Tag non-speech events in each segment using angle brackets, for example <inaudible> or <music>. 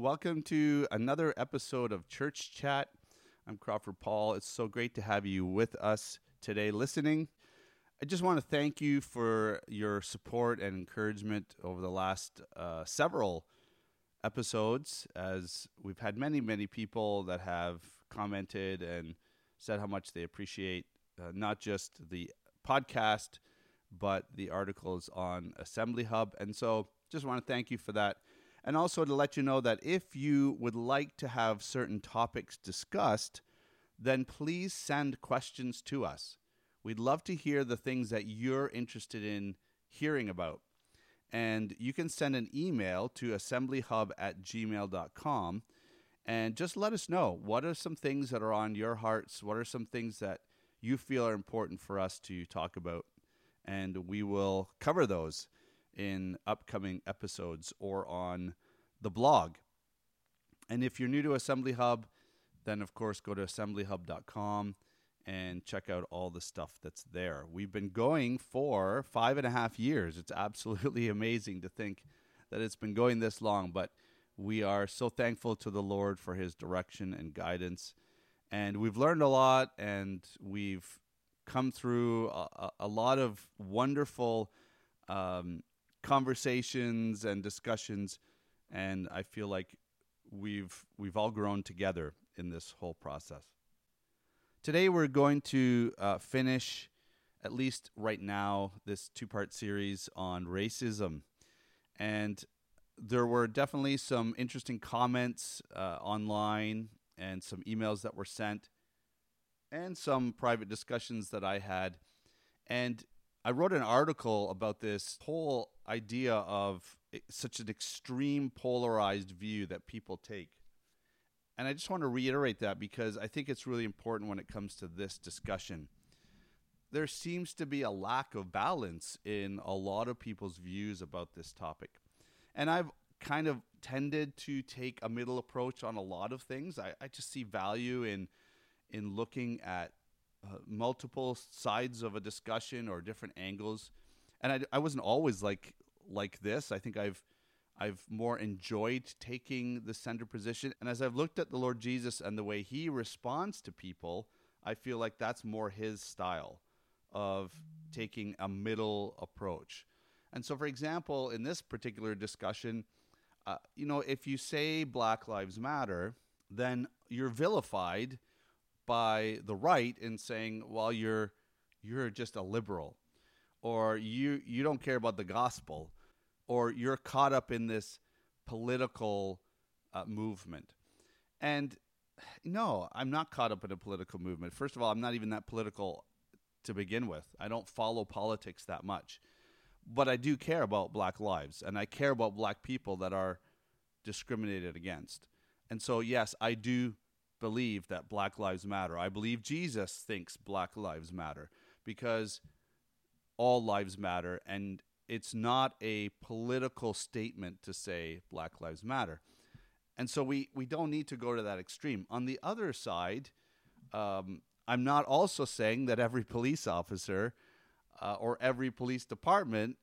Welcome to another episode of Church Chat. I'm Crawford Paul. It's so great to have you with us today listening. I just want to thank you for your support and encouragement over the last uh, several episodes, as we've had many, many people that have commented and said how much they appreciate uh, not just the podcast, but the articles on Assembly Hub. And so just want to thank you for that. And also to let you know that if you would like to have certain topics discussed, then please send questions to us. We'd love to hear the things that you're interested in hearing about. And you can send an email to assemblyhub at gmail.com and just let us know what are some things that are on your hearts? What are some things that you feel are important for us to talk about? And we will cover those in upcoming episodes or on the blog. And if you're new to Assembly Hub, then of course go to assemblyhub.com and check out all the stuff that's there. We've been going for five and a half years. It's absolutely <laughs> amazing to think that it's been going this long, but we are so thankful to the Lord for his direction and guidance. And we've learned a lot and we've come through a, a lot of wonderful um, conversations and discussions. And I feel like we've we've all grown together in this whole process. Today, we're going to uh, finish, at least right now, this two part series on racism. And there were definitely some interesting comments uh, online and some emails that were sent and some private discussions that I had. And I wrote an article about this whole idea of eh, such an extreme polarized view that people take. And I just want to reiterate that because I think it's really important when it comes to this discussion. There seems to be a lack of balance in a lot of people's views about this topic. And I've kind of tended to take a middle approach on a lot of things. I, I just see value in in looking at uh, multiple sides of a discussion or different angles. And I, I wasn't always like like this. I think I've I've more enjoyed taking the center position. And as I've looked at the Lord Jesus and the way he responds to people, I feel like that's more his style of taking a middle approach. And so, for example, in this particular discussion, uh, you know, if you say Black Lives Matter, then you're vilified by the right in saying, well, you're you're just a liberal, or you you don't care about the gospel, or you're caught up in this political uh, movement. And no, I'm not caught up in a political movement. First of all, I'm not even that political to begin with. I don't follow politics that much. But I do care about black lives and I care about black people that are discriminated against. And so, yes, I do believe that black lives matter. I believe Jesus thinks black lives matter because all lives matter. And it's not a political statement to say Black Lives Matter. And so we, we don't need to go to that extreme. On the other side, um, I'm not also saying that every police officer uh, or every police department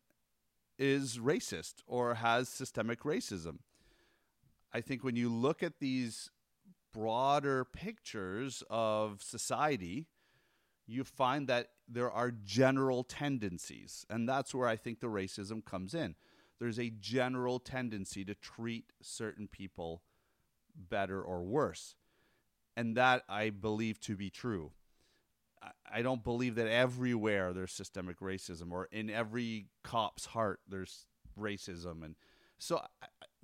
is racist or has systemic racism. I think when you look at these broader pictures of society, you find that there are general tendencies. And that's where I think the racism comes in. There's a general tendency to treat certain people better or worse. And that I believe to be true. I don't believe that everywhere there's systemic racism or in every cop's heart there's racism. And so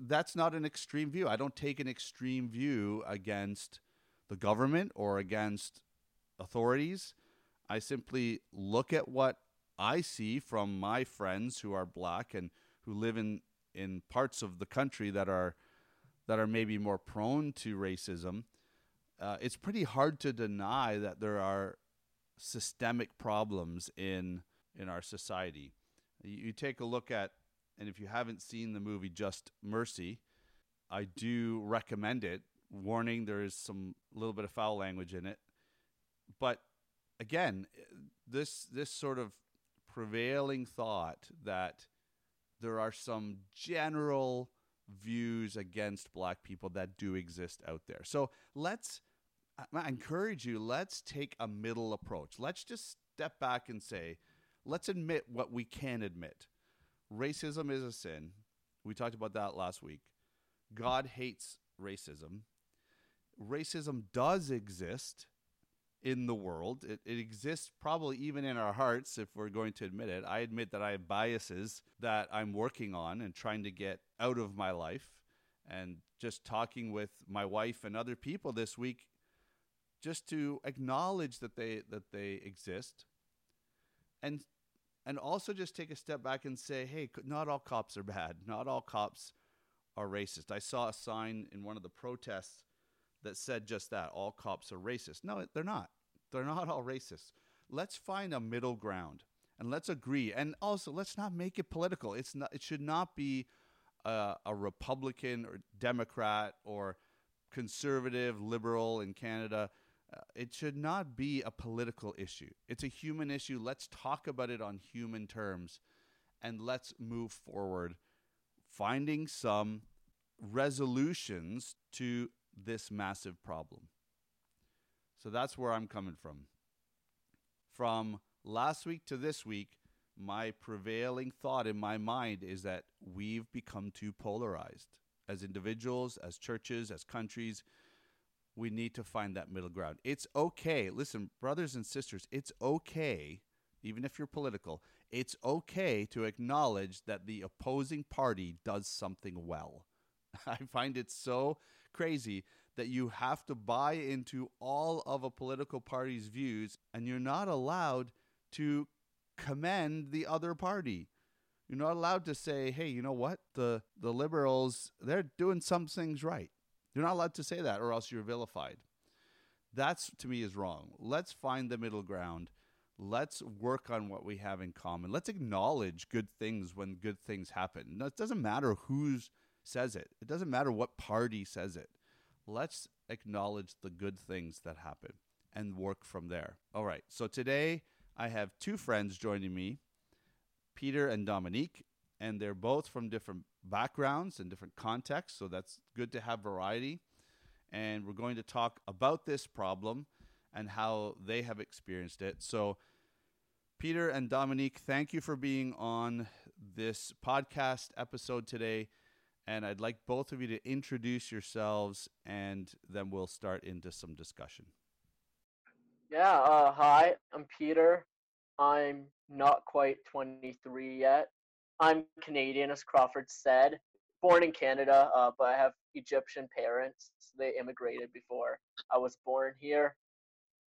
that's not an extreme view. I don't take an extreme view against the government or against authorities. I simply look at what I see from my friends who are black and who live in, in parts of the country that are that are maybe more prone to racism. Uh, it's pretty hard to deny that there are systemic problems in in our society. You, you take a look at, and if you haven't seen the movie Just Mercy, I do recommend it. Warning: there is some little bit of foul language in it, but again, this this sort of prevailing thought that there are some general views against black people that do exist out there. So let's, I encourage you, let's take a middle approach. Let's just step back and say, let's admit what we can admit. Racism is a sin. We talked about that last week. God hates racism. Racism does exist in the world. It, it, exists probably even in our hearts if we're going to admit it. I admit that I have biases that I'm working on and trying to get out of my life. And just talking with my wife and other people this week, just to acknowledge that they that they exist, and and also just take a step back and say, hey, not all cops are bad. Not all cops are racist. I saw a sign in one of the protests that said just that all cops are racist. No, they're not. They're not all racist. Let's find a middle ground and let's agree. And also, let's not make it political. It's not. It should not be a, a Republican or Democrat or conservative, liberal in Canada. It should not be a political issue. It's a human issue. Let's talk about it on human terms and let's move forward, finding some resolutions to this massive problem. So that's where I'm coming from. From last week to this week, my prevailing thought in my mind is that we've become too polarized. As individuals, as churches, as countries, we need to find that middle ground. It's okay. Listen, brothers and sisters, it's okay, even if you're political, it's okay to acknowledge that the opposing party does something well. <laughs> I find it so crazy that you have to buy into all of a political party's views and you're not allowed to commend the other party. You're not allowed to say, "Hey, you know what? The the liberals, they're doing some things right." You're not allowed to say that or else you're vilified. That's to me is wrong. Let's find the middle ground. Let's work on what we have in common. Let's acknowledge good things when good things happen. it doesn't matter who says it. It doesn't matter what party says it. Let's acknowledge the good things that happen and work from there. All right. So today I have two friends joining me, Peter and Dominique, and they're both from different backgrounds and different contexts. So that's good to have variety. And we're going to talk about this problem and how they have experienced it. So, Peter and Dominique, thank you for being on this podcast episode today and I'd like both of you to introduce yourselves, and then we'll start into some discussion. Yeah, uh, hi, I'm Peter. I'm not quite 23 yet. I'm Canadian, as Crawford said. Born in Canada, uh, but I have Egyptian parents. They immigrated before I was born here.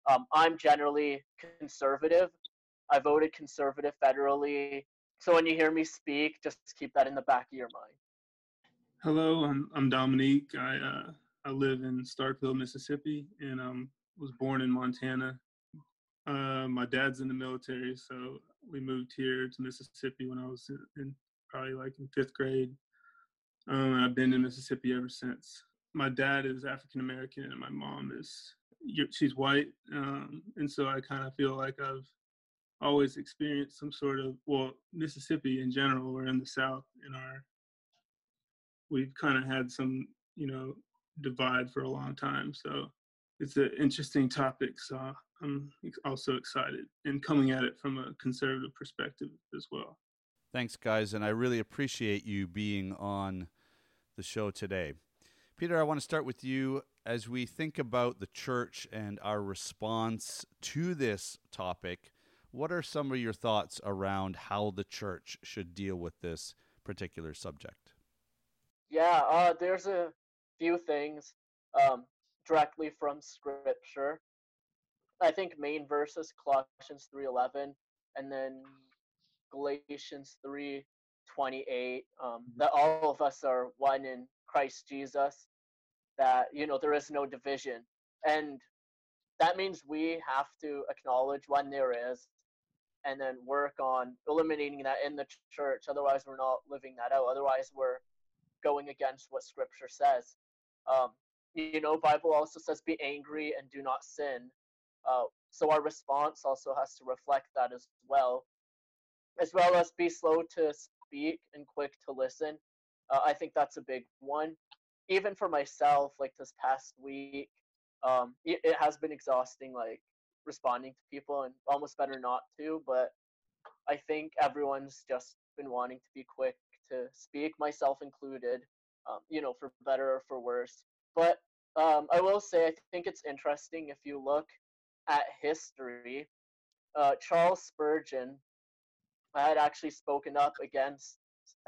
Um, I'm generally conservative. I voted conservative federally. So when you hear me speak, just keep that in the back of your mind. Hello, I'm I'm Dominique. I uh, I live in Starkville, Mississippi, and um was born in Montana. Uh, my dad's in the military, so we moved here to Mississippi when I was in, in probably like in fifth grade. Um, I've been in Mississippi ever since. My dad is African American, and my mom is she's white, um, and so I kind of feel like I've always experienced some sort of well Mississippi in general. We're in the South in our we've kind of had some, you know, divide for a long time. So it's an interesting topic. So I'm also excited and coming at it from a conservative perspective as well. Thanks, guys. And I really appreciate you being on the show today. Peter, I want to start with you as we think about the church and our response to this topic. What are some of your thoughts around how the church should deal with this particular subject? Yeah, uh, there's a few things um, directly from scripture. I think main verses Colossians 3:11 and then Galatians 3:28 um, mm-hmm. that all of us are one in Christ Jesus that you know there is no division and that means we have to acknowledge when there is and then work on eliminating that in the church otherwise we're not living that out otherwise we're going against what scripture says um, you know bible also says be angry and do not sin uh, so our response also has to reflect that as well as well as be slow to speak and quick to listen Uh, I think that's a big one. Even for myself, like this past week, um, it, it has been exhausting, like responding to people, and almost better not to. But I think everyone's just been wanting to be quick to speak, myself included. Um, you know, for better or for worse. But um, I will say, I think it's interesting if you look at history. Uh, Charles Spurgeon had actually spoken up against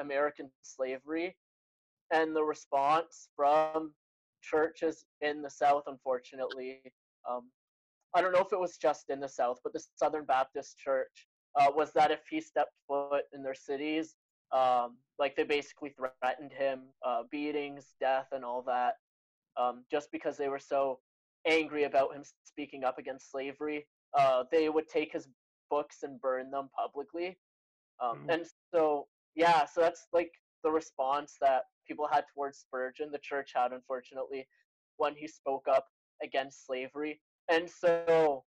American slavery, and the response from churches in the South, unfortunately, um, I don't know if it was just in the South, but the Southern Baptist Church uh, was that if he stepped foot in their cities, um, like they basically threatened him, uh, beatings, death, and all that, um, just because they were so angry about him speaking up against slavery. Uh, they would take his books and burn them publicly. Um, Mm. And so, yeah, so that's like the response that people had towards Spurgeon, the church had, unfortunately, when he spoke up against slavery. And so,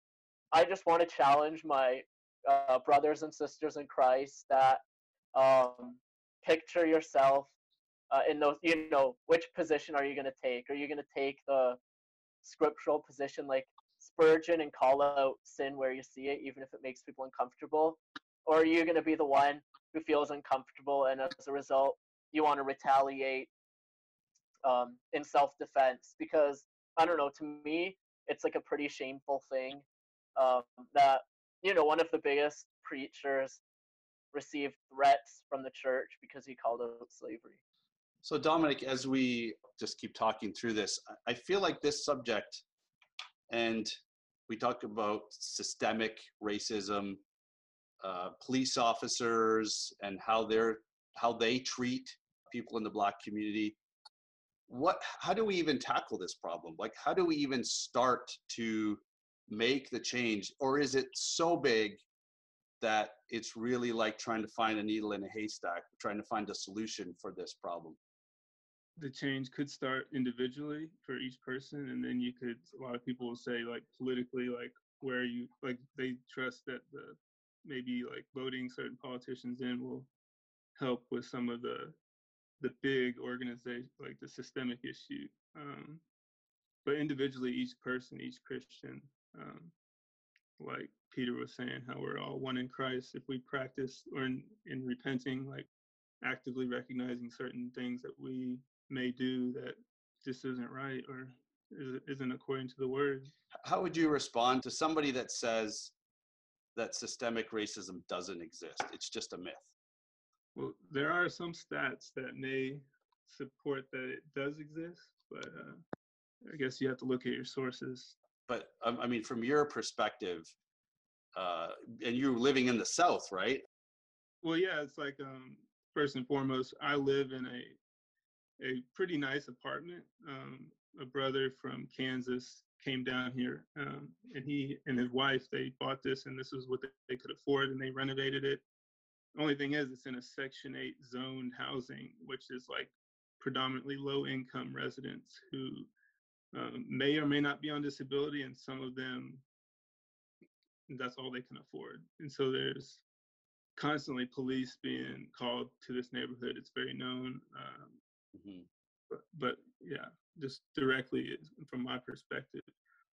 I just want to challenge my uh, brothers and sisters in Christ that um, picture yourself uh, in those, you know, which position are you going to take? Are you going to take the scriptural position like Spurgeon and call out sin where you see it, even if it makes people uncomfortable? Or are you going to be the one who feels uncomfortable and as a result, you want to retaliate um, in self defense? Because, I don't know, to me, it's like a pretty shameful thing um, that, you know, one of the biggest preachers received threats from the church because he called out slavery. So, Dominique, as we just keep talking through this, I- feel like this subject, and we talk about systemic racism, uh, police officers, and how they're how they treat people in the Black community. What? How do we even tackle this problem? Like, how do we even start to make the change, or is it so big that it's really like trying to find a needle in a haystack, trying to find a solution for this problem? The change could start individually for each person and then you could a lot of people will say like politically like where you like they trust that the maybe like voting certain politicians in will help with some of the the big organization like the systemic issue um but individually each person each christian um like peter was saying how we're all one in christ if we practice or in, in repenting like actively recognizing certain things that we may do that just isn't right or is- isn't according to the word. How would you respond to somebody that says that systemic racism doesn't exist? It's just a myth. Well, there are some stats that may support that it does exist, but uh, I guess you have to look at your sources. But um, I mean, from your perspective, uh, and you're living in the South, right? Well, yeah, it's like um, first and foremost, I live in a a pretty nice apartment. Um, a brother from Kansas came down here, um, and he and his wife they bought this, and this was what they, could afford, and they renovated it. The only thing is, it's in a Section Eight zoned housing, which is like predominantly low income residents who um, may or may not be on disability, and some of them that's all they can afford. And so there's constantly police being called to this neighborhood. It's very known. Um, Mhm. but, but yeah, just directly from my perspective,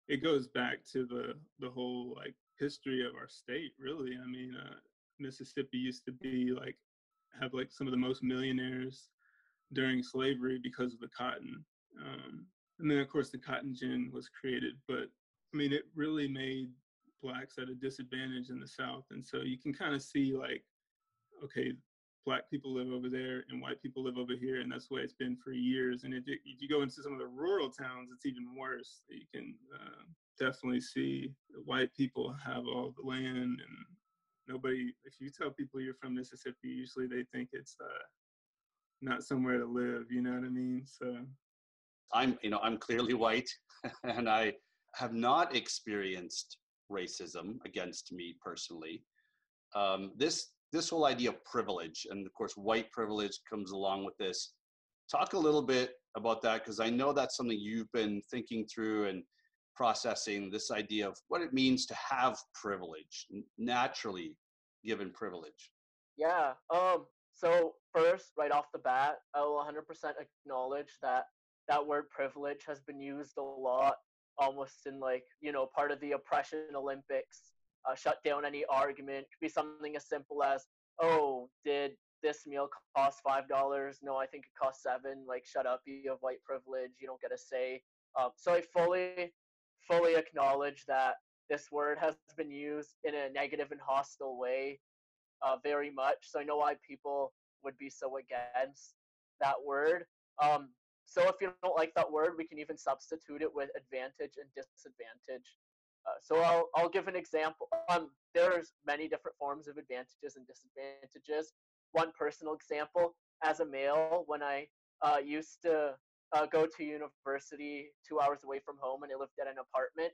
it goes back to the the whole like history of our state. Really, I mean, uh, Mississippi used to be like have like some of the most millionaires during slavery because of the cotton. Um, and then of course the cotton gin was created, but I mean it really made blacks at a disadvantage in the South, and so you can kind of see like, okay, black people live over there and white people live over here, and that's the way it's been for years. And if you, if you go into some of the rural towns, it's even worse. You can uh, definitely see the white people have all the land, and nobody. If you tell people you're from Mississippi, usually they think it's uh, not somewhere to live. You know what I mean? So I'm, you know, I'm clearly white, <laughs> and I have not experienced racism against me personally. Um, this this whole idea of privilege, and of course, white privilege comes along with this. Talk a little bit about that because I know that's something you've been thinking through and processing. This idea of what it means to have privilege, naturally given privilege. Yeah. Um. So first, right off the bat, I will 100% acknowledge that that word privilege has been used a lot, almost in like, you know, part of the oppression Olympics. Uh, shut down any argument. Could be something as simple as, oh, did this meal cost five dollars? No, I think it cost seven. Like, shut up, you have white privilege. You don't get a say. Um, so I fully, fully acknowledge that this word has been used in a negative and hostile way uh, very much. So I know why people would be so against that word. Um, so if you don't like that word, we can even substitute it with advantage and disadvantage. Uh, so I'll I'll give an example. Um, there's many different forms of advantages and disadvantages. One personal example: as a male, when I uh, used to uh, go to university two hours away from home and I lived at an apartment,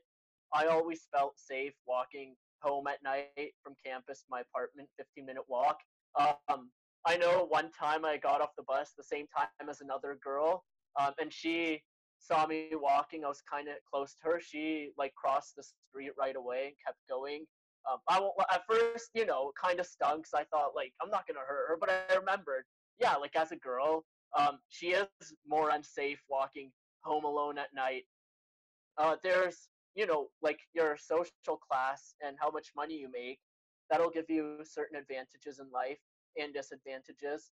I always felt safe walking home at night from campus my apartment, 15 minute walk. Um, I know one time I got off the bus the same time as another girl, um, and she saw me walking. I was kind of close to her. She like crossed the street right away and kept going. Um, I won't, at first, you know, kind of stunk. because I thought like I'm not gonna hurt her, but I remembered, yeah, like as a girl, um, she is more unsafe walking home alone at night. Uh, there's you know, like your social class and how much money you make, that'll give you certain advantages in life and disadvantages.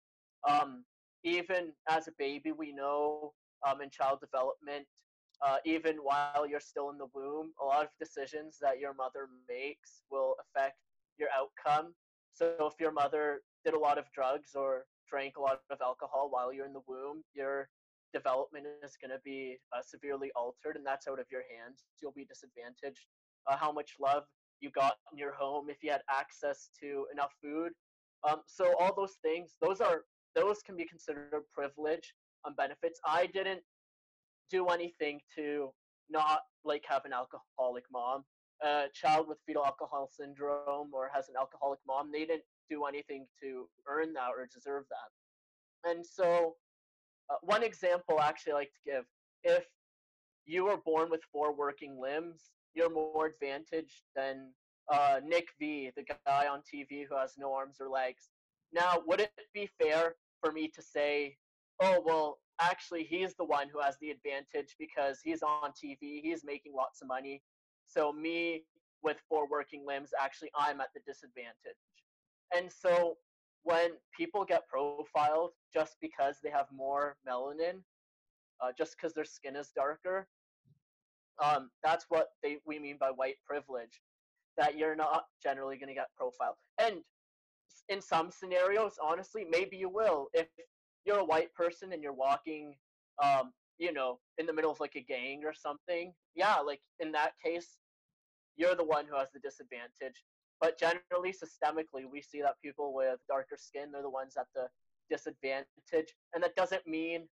Um, even as a baby, we know um, in child development, uh, even while you're still in the womb, a lot of decisions that your mother makes will affect your outcome. So if your mother did a lot of drugs or drank a lot of alcohol while you're in the womb, your development is going to be uh, severely altered, and that's out of your hands. You'll be disadvantaged. Uh, how much love you got in your home, if you had access to enough food. Um, so all those things, those are those can be considered privilege um, benefits. I didn't do anything to not like have an alcoholic mom. A child with fetal alcohol syndrome or has an alcoholic mom, they didn't do anything to earn that or deserve that. And so uh, one example I actually like to give if you were born with four working limbs, you're more advantaged than uh, Nick V, the guy on TV who has no arms or legs. Now, would it be fair for me to say, oh, well, actually, he's the one who has the advantage because he's on TV, he's making lots of money. So, me with four working limbs, actually, I'm at the disadvantage. And so, when people get profiled just because they have more melanin, uh, just because their skin is darker, um, that's what they we mean by white privilege. That you're not generally going to get profiled, and in some scenarios, honestly, maybe you will if you're a white person and you're walking, um, you know, in the middle of like a gang or something. Yeah, like in that case, you're the one who has the disadvantage. But generally, systemically, we see that people with darker skin, they're the ones at the disadvantage. And that doesn't mean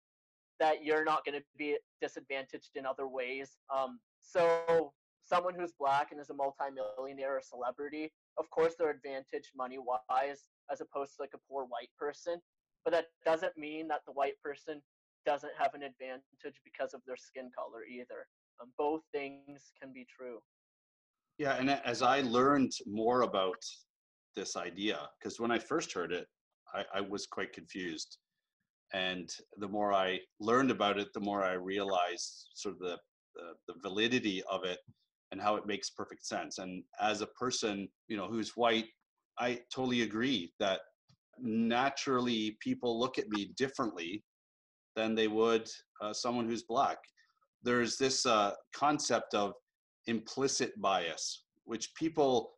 that you're not going to be disadvantaged in other ways. Um, so, someone who's black and is a multimillionaire or celebrity, of course, they're advantaged money wise as opposed to like a poor white person. But that doesn't mean that the white person doesn't have an advantage because of their skin color either. Um, both things can be true. Yeah, and as I learned more about this idea, because when I first heard it, I, I, was quite confused. And the more I learned about it, the more I realized sort of the, the, the validity of it and how it makes perfect sense. And as a person, you know, who's white, I totally agree that naturally people look at me differently than they would uh, someone who's black. There's this uh, concept of implicit bias, which people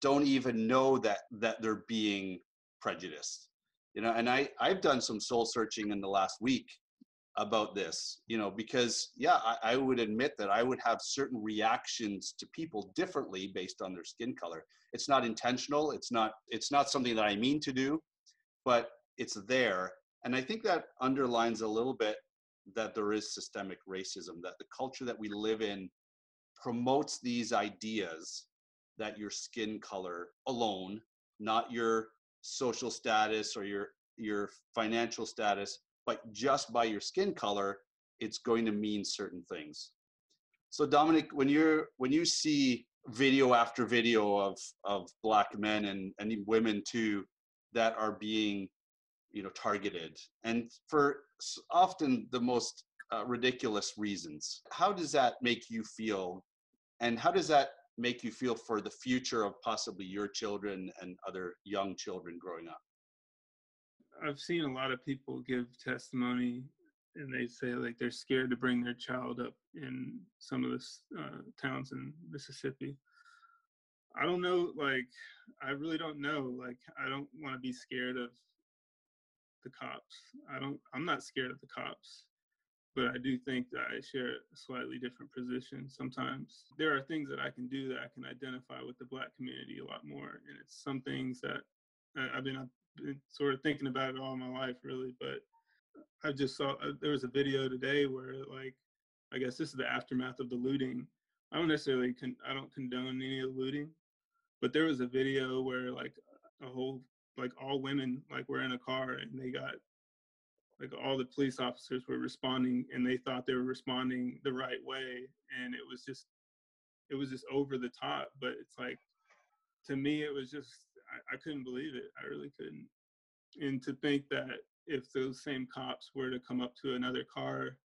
don't even know that that they're being prejudiced. You know, and I I've done some soul searching in the last week about this, you know, because yeah, I, I would admit that I would have certain reactions to people differently based on their skin color. It's not intentional, it's not it's not something that I mean to do, but it's there. And I think that underlines a little bit that there is systemic racism, that the culture that we live in promotes these ideas that your skin color alone, not your social status or your your financial status, but just by your skin color, it's going to mean certain things. So Dominique, when you're when you see video after video of of black men and and women too that are being you know targeted and for often the most uh, ridiculous reasons how does that make you feel and how does that make you feel for the future of possibly your children and other young children growing up i've seen a lot of people give testimony and they say like they're scared to bring their child up in some of the uh, towns in mississippi i don't know like i really don't know like i don't want to be scared of the cops i don't i'm not scared of the cops but I do think that I share a slightly different position sometimes. There are things that I can do that I can identify with the Black community a lot more, and it's some things that I've been, I've been sort of thinking about it all my life, really. But I just saw uh, there was a video today where, like, I guess this is the aftermath of the looting. I don't necessarily con- I don't condone any of the looting, but there was a video where like a whole like all women like were in a car and they got like all the police officers were responding and they thought they were responding the right way and it was just it was just over the top but it's like to me it was just I, I couldn't believe it i really couldn't. And to think that if those same cops were to come up to another car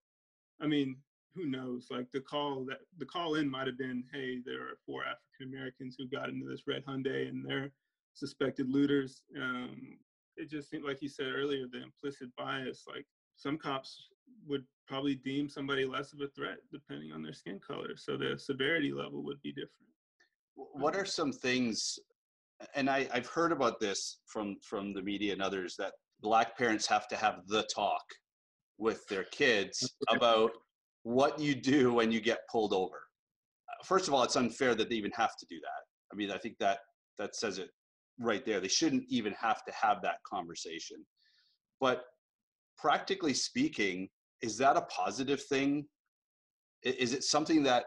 i mean who knows? Like the call that the call in might have been hey there are four african americans who got into this red hyundai and they're suspected looters. Um, it just seemed like you said earlier the implicit bias like some cops would probably deem somebody less of a threat depending on their skin color so the severity level would be different. What are some things and I, i've heard about this from from the media and others that black parents have to have the talk with their kids about what you do when you get pulled over uh, first of all it's unfair that they even have to do that i mean i think that that says it right there. They shouldn't even have to have that conversation. But practically speaking, is that a positive thing? Is it something that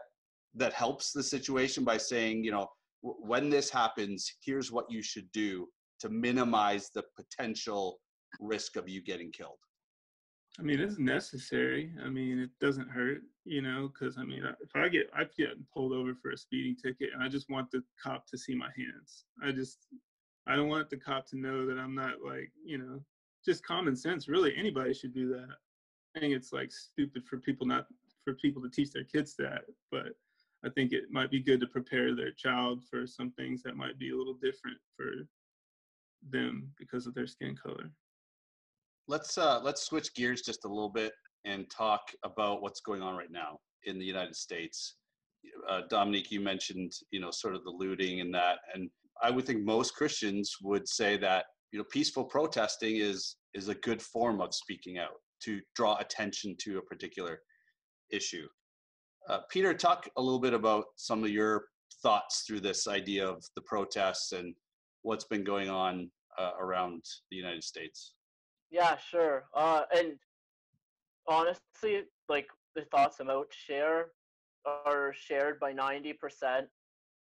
that helps the situation by saying, you know, when this happens, here's what you should do to minimize the potential risk of you getting killed? I mean, it's necessary. I mean, it doesn't hurt, you know, because I mean, if I get I get pulled over for a speeding ticket, and I just want the cop to see my hands. I just I don't want the cop to know that I'm not like, you know, just common sense. Really, anybody should do that. I think it's like stupid for people not for people to teach their kids that, but I think it might be good to prepare their child for some things that might be a little different for them because of their skin color. Let's uh, let's switch gears just a little bit and talk about what's going on right now in the United States. Uh, Dominique, you mentioned you know sort of the looting and that, and I would think most Christians would say that you know peaceful protesting is is a good form of speaking out to draw attention to a particular issue. Uh, Peter, talk a little bit about some of your thoughts through this idea of the protests and what's been going on uh, around the United States. Yeah, sure. Uh, and honestly, like the thoughts I'm about to share are shared by 90%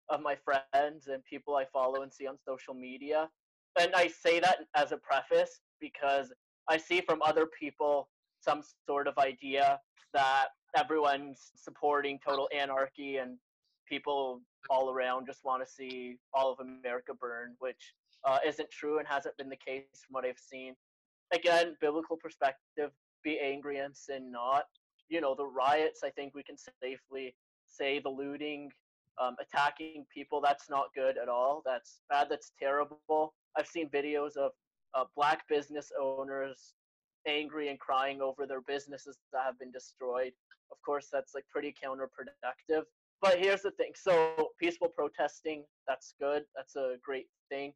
of my friends and people I follow and see on social media. And I say that as a preface because I see from other people some sort of idea that everyone's supporting total anarchy and people all around just want to see all of America burn, which uh, isn't true and hasn't been the case from what I've seen. Again, biblical perspective, be angry and sin not. You know, the riots, I think we can safely say the looting, um, attacking people. That's not good at all. That's bad. That's terrible. I've seen videos of uh, black business owners angry and crying over their businesses that have been destroyed. Of course, that's like pretty counterproductive. But here's the thing so, peaceful protesting, that's good. That's a great thing.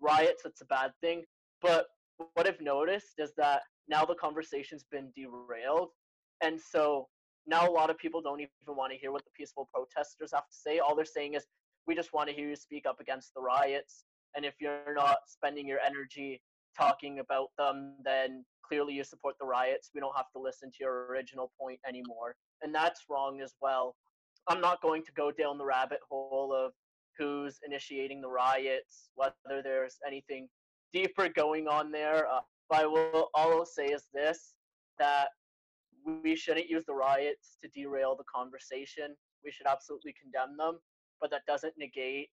Riots, that's a bad thing. But what I've noticed is that now the conversation's been derailed. And so now a lot of people don't even want to hear what the peaceful protesters have to say. All they're saying is, we just want to hear you speak up against the riots. And if you're not spending your energy talking about them, then clearly you support the riots. We don't have to listen to your original point anymore. And that's wrong as well. I'm not going to go down the rabbit hole of who's initiating the riots, whether there's anything deeper going on there. Uh, but I will, all I'll say is this that we shouldn't use the riots to derail the conversation. We should absolutely condemn them, but that doesn't negate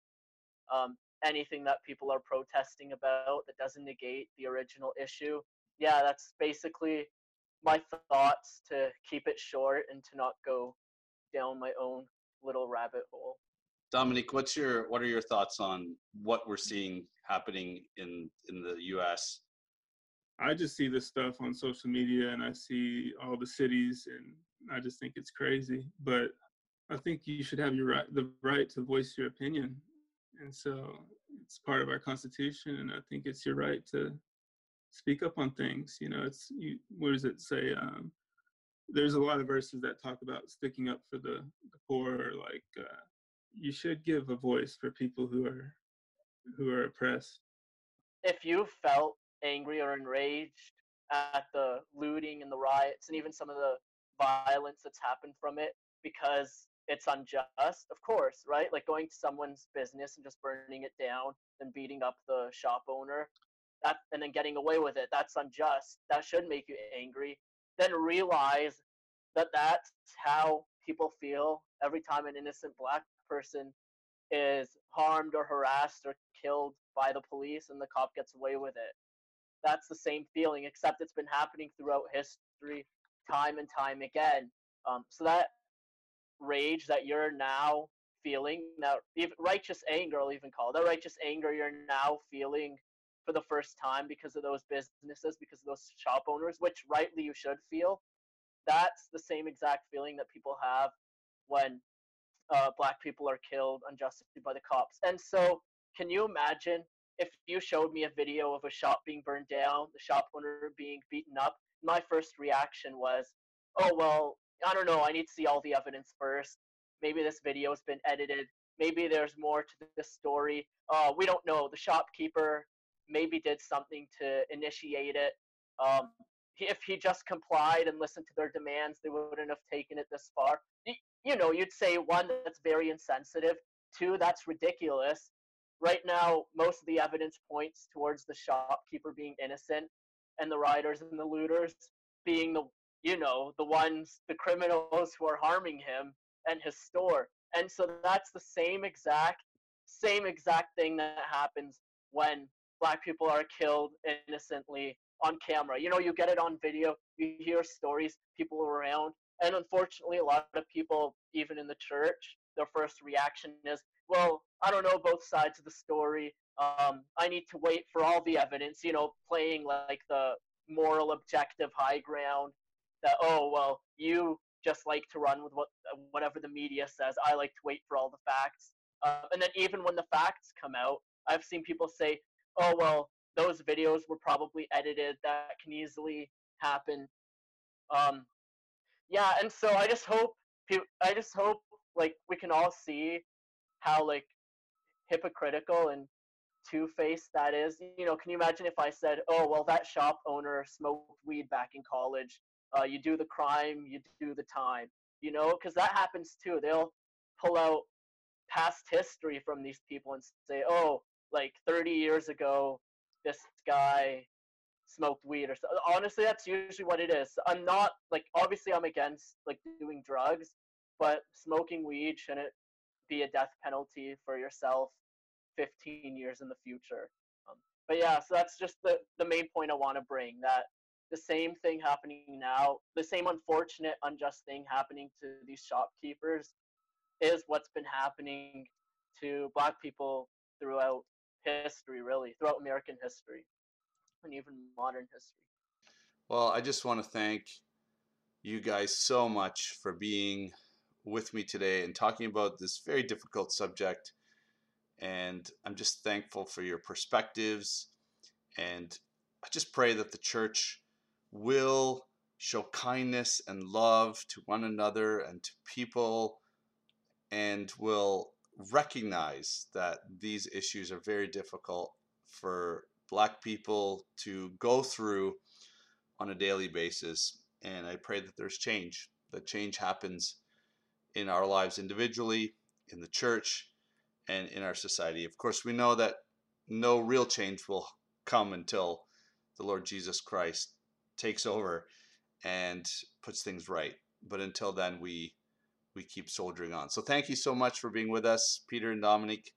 um, anything that people are protesting about. That doesn't negate the original issue. Yeah, that's basically my thoughts to keep it short and to not go down my own little rabbit hole. Dominique, what's your what are your thoughts on what we're seeing happening in in the U.S. I just see this stuff on social media and I see all the cities and I just think it's crazy. But I think you should have your right, the right to voice your opinion, and so it's part of our constitution, and I think it's your right to speak up on things. You know, it's you. What does it say? Um, there's a lot of verses that talk about sticking up for the, the poor, like uh, you should give a voice for people who are who are oppressed. If you felt angry or enraged at the looting and the riots and even some of the violence that's happened from it because it's unjust, of course, right? Like going to someone's business and just burning it down and beating up the shop owner, that and then getting away with it. That's unjust. That should make you angry. Then realize that that's how people feel every time an innocent black person is harmed or harassed or killed by the police and the cop gets away with it. That's the same feeling, except it's been happening throughout history, time and time again. Um, so that rage that you're now feeling, that righteous anger, I'll even call it, that righteous anger you're now feeling for the first time because of those businesses, because of those shop owners, which rightly you should feel. That's the same exact feeling that people have when uh, black people are killed unjustly by the cops. And so, can you imagine if you showed me a video of a shop being burned down, the shop owner being beaten up? My first reaction was, oh, well, I don't know. I need to see all the evidence first. Maybe this video has been edited. Maybe there's more to this story. Uh, we don't know. The shopkeeper maybe did something to initiate it. Um, if he just complied and listened to their demands, they wouldn't have taken it this far. You, know, you'd say one, that's very insensitive. Two, that's ridiculous. Right now, most of the evidence points towards the shopkeeper being innocent and the rioters and the looters being the you know, the ones, the criminals who are harming him and his store. And so that's the same exact, same exact thing that happens when black people are killed innocently on camera. You know, you get it on video, you hear stories, people around, and unfortunately, a lot of people, even in the church, their first reaction is, well, I don't know both sides of the story. Um, I need to wait for all the evidence, you know, playing like the moral objective high ground that oh well you just like to run with what whatever the media says. I like to wait for all the facts. Uh, and then even when the facts come out, I've seen people say, "Oh well, those videos were probably edited. That can easily happen." Um, yeah, and so I just hope I just hope like we can all see how like hypocritical and two-faced that is. You know, can you imagine if I said, "Oh well, that shop owner smoked weed back in college," uh, you do the crime, you do the time, you know, because that happens too. They'll pull out past history from these people and say, oh, like 30 years ago, this guy smoked weed or so. Honestly, that's usually what it is. I'm not like obviously I'm against like doing drugs, but smoking weed shouldn't be a death penalty for yourself 15 years in the future. Um, but yeah, so that's just the the main point I want to bring that the same thing happening now, the same unfortunate, unjust thing happening to these shopkeepers is what's been happening to black people throughout history, really, throughout American history and even modern history. Well, I just want to thank you guys so much for being with me today and talking about this very difficult subject. And I'm just thankful for your perspectives. And I just pray that the church will show kindness and love to one another and to people and will recognize that these issues are very difficult for black people to go through on a daily basis and i pray that there's change that change happens in our lives individually in the church and in our society of course we know that no real change will come until the lord jesus christ takes over and puts things right. But until then, we we keep soldiering on. So thank you so much for being with us, Peter and Dominique.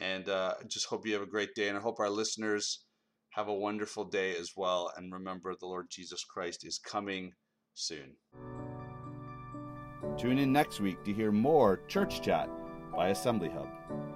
And uh, just hope you have a great day. And I hope our listeners have a wonderful day as well. And remember, the Lord Jesus Christ is coming soon. Tune in next week to hear more Church Chat by Assembly Hub.